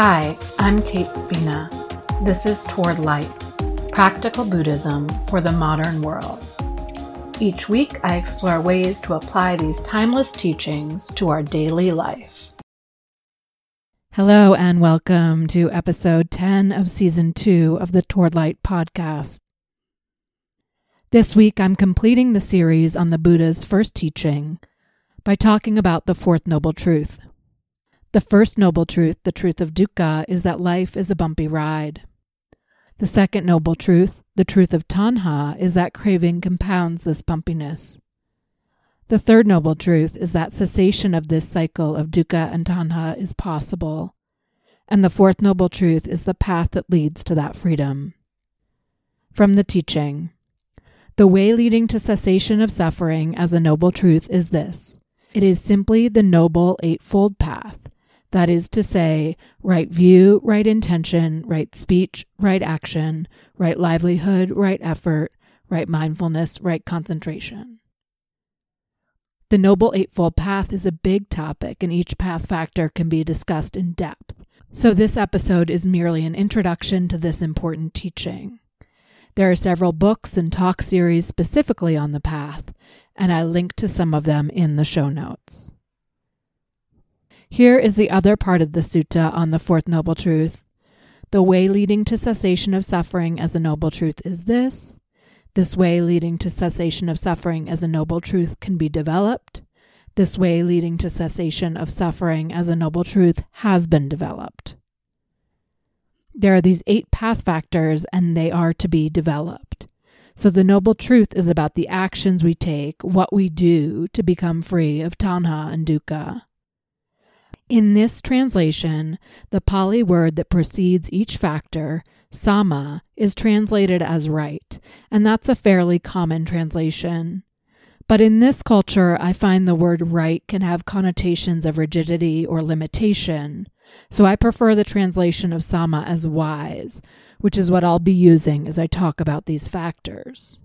Hi, I'm Kate Spina. This is Toward Light Practical Buddhism for the Modern World. Each week, I explore ways to apply these timeless teachings to our daily life. Hello, and welcome to episode 10 of season 2 of the Toward Light podcast. This week, I'm completing the series on the Buddha's first teaching by talking about the Fourth Noble Truth. The first noble truth, the truth of dukkha, is that life is a bumpy ride. The second noble truth, the truth of tanha, is that craving compounds this bumpiness. The third noble truth is that cessation of this cycle of dukkha and tanha is possible. And the fourth noble truth is the path that leads to that freedom. From the teaching The way leading to cessation of suffering as a noble truth is this it is simply the noble eightfold path that is to say, right view, right intention, right speech, right action, right livelihood, right effort, right mindfulness, right concentration. The Noble Eightfold Path is a big topic, and each path factor can be discussed in depth. So, this episode is merely an introduction to this important teaching. There are several books and talk series specifically on the path, and I link to some of them in the show notes. Here is the other part of the sutta on the fourth noble truth. The way leading to cessation of suffering as a noble truth is this. This way leading to cessation of suffering as a noble truth can be developed. This way leading to cessation of suffering as a noble truth has been developed. There are these eight path factors, and they are to be developed. So, the noble truth is about the actions we take, what we do to become free of tanha and dukkha. In this translation, the Pali word that precedes each factor, samma, is translated as right, and that's a fairly common translation. But in this culture, I find the word right can have connotations of rigidity or limitation, so I prefer the translation of samma as wise, which is what I'll be using as I talk about these factors.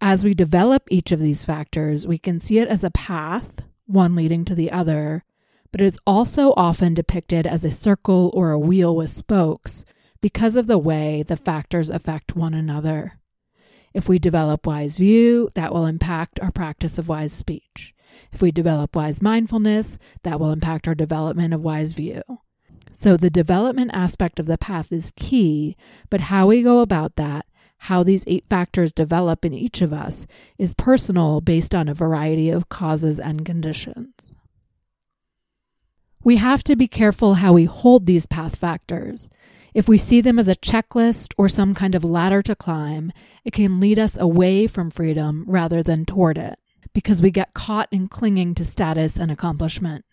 As we develop each of these factors, we can see it as a path, one leading to the other, but it is also often depicted as a circle or a wheel with spokes because of the way the factors affect one another. If we develop wise view, that will impact our practice of wise speech. If we develop wise mindfulness, that will impact our development of wise view. So the development aspect of the path is key, but how we go about that, how these eight factors develop in each of us, is personal based on a variety of causes and conditions. We have to be careful how we hold these path factors. If we see them as a checklist or some kind of ladder to climb, it can lead us away from freedom rather than toward it, because we get caught in clinging to status and accomplishment.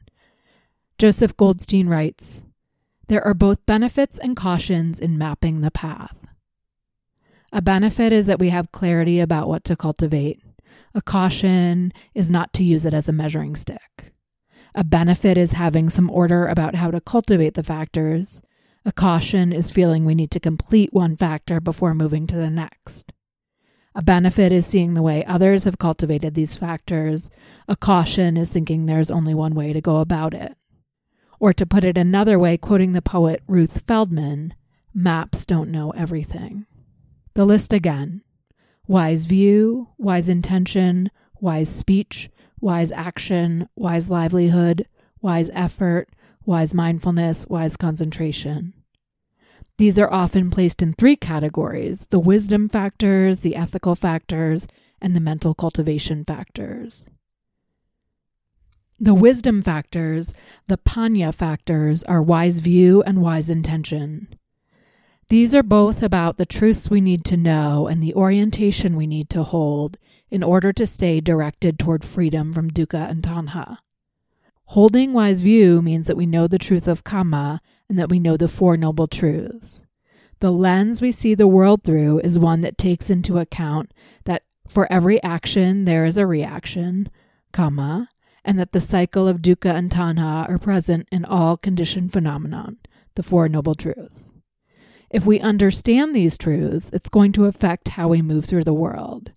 Joseph Goldstein writes There are both benefits and cautions in mapping the path. A benefit is that we have clarity about what to cultivate. A caution is not to use it as a measuring stick. A benefit is having some order about how to cultivate the factors. A caution is feeling we need to complete one factor before moving to the next. A benefit is seeing the way others have cultivated these factors. A caution is thinking there's only one way to go about it. Or to put it another way, quoting the poet Ruth Feldman, maps don't know everything. The list again wise view, wise intention, wise speech, wise action, wise livelihood, wise effort, wise mindfulness, wise concentration. These are often placed in three categories the wisdom factors, the ethical factors, and the mental cultivation factors. The wisdom factors, the panya factors, are wise view and wise intention. These are both about the truths we need to know and the orientation we need to hold in order to stay directed toward freedom from dukkha and tanha. Holding wise view means that we know the truth of kamma and that we know the Four Noble Truths. The lens we see the world through is one that takes into account that for every action there is a reaction, kamma, and that the cycle of dukkha and tanha are present in all conditioned phenomenon, the Four Noble Truths. If we understand these truths, it's going to affect how we move through the world.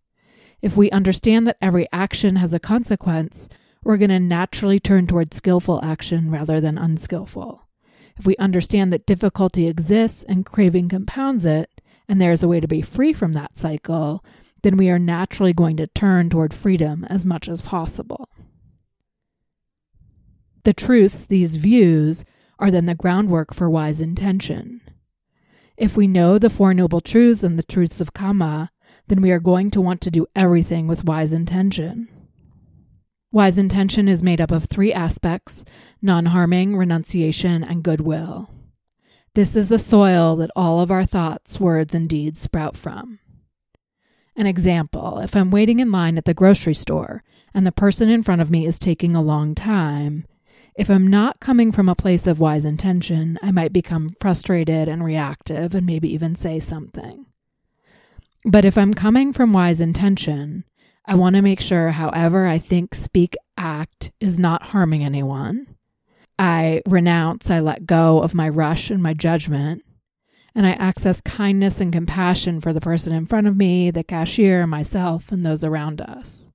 If we understand that every action has a consequence, we're going to naturally turn towards skillful action rather than unskillful. if we understand that difficulty exists and craving compounds it, and there is a way to be free from that cycle, then we are naturally going to turn toward freedom as much as possible. The truths, these views, are then the groundwork for wise intention. If we know the Four Noble Truths and the truths of Kamma, then we are going to want to do everything with wise intention. Wise intention is made up of three aspects non harming, renunciation, and goodwill. This is the soil that all of our thoughts, words, and deeds sprout from. An example if I'm waiting in line at the grocery store and the person in front of me is taking a long time, if I'm not coming from a place of wise intention, I might become frustrated and reactive and maybe even say something. But if I'm coming from wise intention, I want to make sure, however I think, speak, act is not harming anyone. I renounce, I let go of my rush and my judgment, and I access kindness and compassion for the person in front of me, the cashier, myself, and those around us.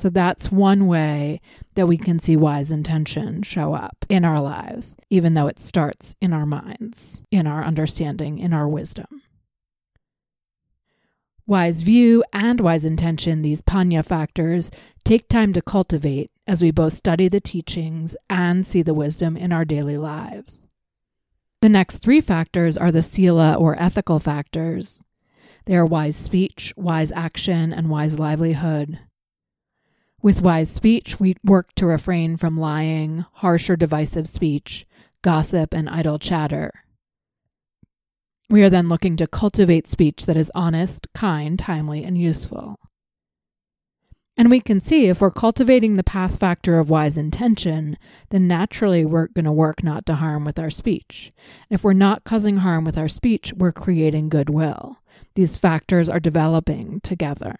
So that's one way that we can see wise intention show up in our lives, even though it starts in our minds, in our understanding, in our wisdom. Wise view and wise intention, these panya factors, take time to cultivate as we both study the teachings and see the wisdom in our daily lives. The next three factors are the sila or ethical factors. They are wise speech, wise action, and wise livelihood. With wise speech, we work to refrain from lying, harsh or divisive speech, gossip, and idle chatter. We are then looking to cultivate speech that is honest, kind, timely, and useful. And we can see if we're cultivating the path factor of wise intention, then naturally we're going to work not to harm with our speech. If we're not causing harm with our speech, we're creating goodwill. These factors are developing together.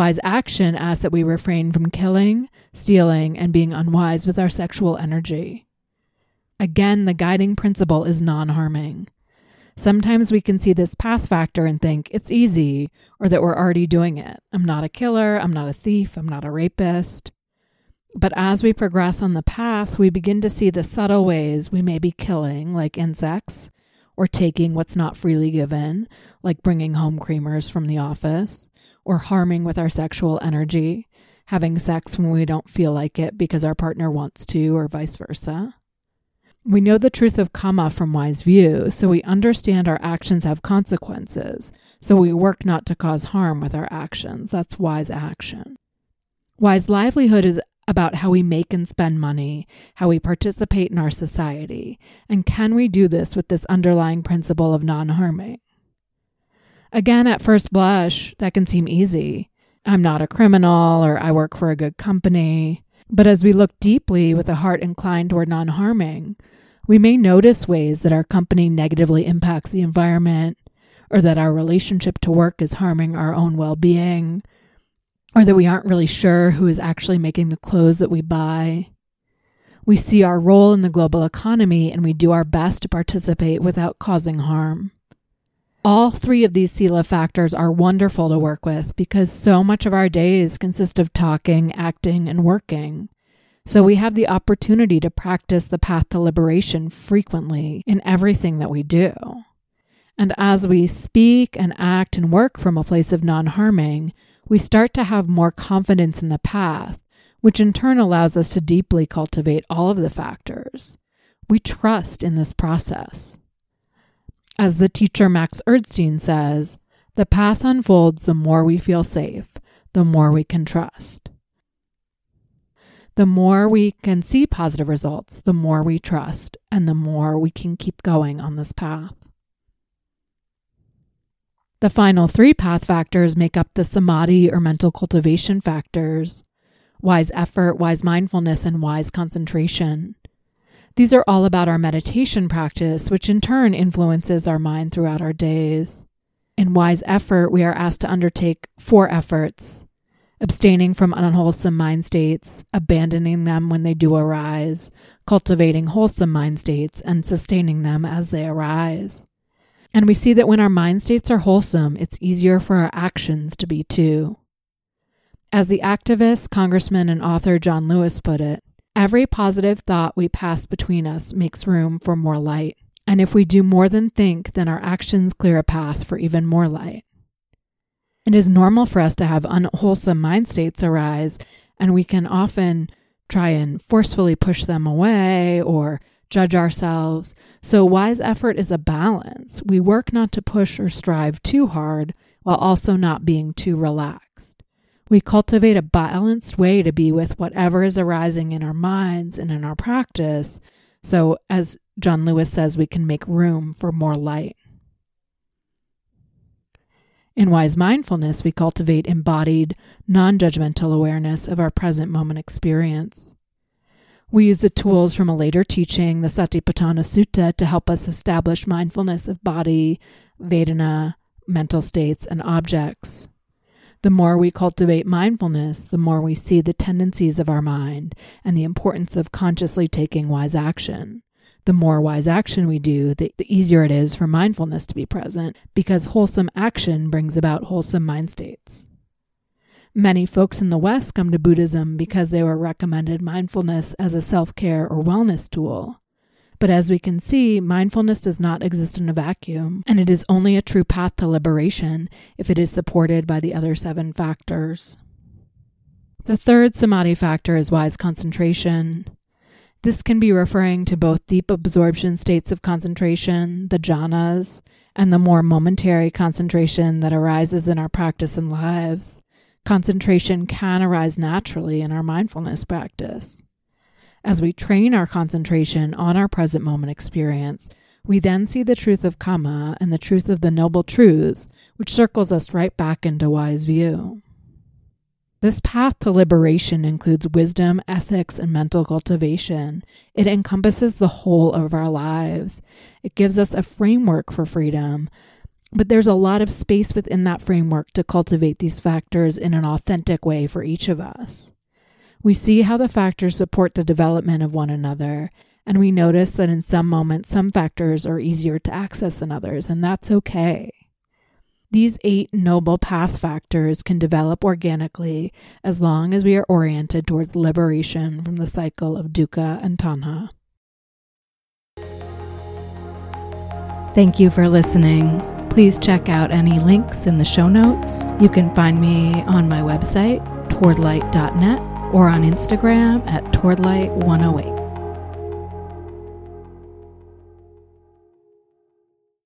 Wise action asks that we refrain from killing, stealing, and being unwise with our sexual energy. Again, the guiding principle is non harming. Sometimes we can see this path factor and think it's easy or that we're already doing it. I'm not a killer, I'm not a thief, I'm not a rapist. But as we progress on the path, we begin to see the subtle ways we may be killing, like insects, or taking what's not freely given, like bringing home creamers from the office, or harming with our sexual energy, having sex when we don't feel like it because our partner wants to, or vice versa. We know the truth of kamma from wise view, so we understand our actions have consequences, so we work not to cause harm with our actions. That's wise action. Wise livelihood is about how we make and spend money, how we participate in our society, and can we do this with this underlying principle of non harming? Again, at first blush, that can seem easy. I'm not a criminal, or I work for a good company. But as we look deeply with a heart inclined toward non harming, we may notice ways that our company negatively impacts the environment, or that our relationship to work is harming our own well being, or that we aren't really sure who is actually making the clothes that we buy. We see our role in the global economy and we do our best to participate without causing harm. All three of these Sila factors are wonderful to work with because so much of our days consist of talking, acting, and working. So we have the opportunity to practice the path to liberation frequently in everything that we do. And as we speak and act and work from a place of non harming, we start to have more confidence in the path, which in turn allows us to deeply cultivate all of the factors. We trust in this process. As the teacher Max Erdstein says, the path unfolds the more we feel safe, the more we can trust the more we can see positive results, the more we trust, and the more we can keep going on this path. The final three path factors make up the samadhi or mental cultivation factors wise effort, wise mindfulness, and wise concentration. These are all about our meditation practice, which in turn influences our mind throughout our days. In wise effort, we are asked to undertake four efforts abstaining from unwholesome mind states, abandoning them when they do arise, cultivating wholesome mind states, and sustaining them as they arise. And we see that when our mind states are wholesome, it's easier for our actions to be too. As the activist, congressman, and author John Lewis put it, Every positive thought we pass between us makes room for more light. And if we do more than think, then our actions clear a path for even more light. It is normal for us to have unwholesome mind states arise, and we can often try and forcefully push them away or judge ourselves. So, wise effort is a balance. We work not to push or strive too hard while also not being too relaxed. We cultivate a balanced way to be with whatever is arising in our minds and in our practice. So, as John Lewis says, we can make room for more light. In wise mindfulness, we cultivate embodied, non judgmental awareness of our present moment experience. We use the tools from a later teaching, the Satipatthana Sutta, to help us establish mindfulness of body, Vedana, mental states, and objects. The more we cultivate mindfulness, the more we see the tendencies of our mind and the importance of consciously taking wise action. The more wise action we do, the, the easier it is for mindfulness to be present because wholesome action brings about wholesome mind states. Many folks in the West come to Buddhism because they were recommended mindfulness as a self care or wellness tool. But as we can see, mindfulness does not exist in a vacuum, and it is only a true path to liberation if it is supported by the other seven factors. The third samadhi factor is wise concentration. This can be referring to both deep absorption states of concentration, the jhanas, and the more momentary concentration that arises in our practice and lives concentration can arise naturally in our mindfulness practice. As we train our concentration on our present moment experience, we then see the truth of Kamma and the truth of the Noble Truths, which circles us right back into wise view. This path to liberation includes wisdom, ethics, and mental cultivation. It encompasses the whole of our lives. It gives us a framework for freedom, but there's a lot of space within that framework to cultivate these factors in an authentic way for each of us. We see how the factors support the development of one another, and we notice that in some moments some factors are easier to access than others, and that's okay. These eight noble path factors can develop organically as long as we are oriented towards liberation from the cycle of dukkha and tanha. Thank you for listening. Please check out any links in the show notes. You can find me on my website, towardlight.net, or on Instagram at towardlight108.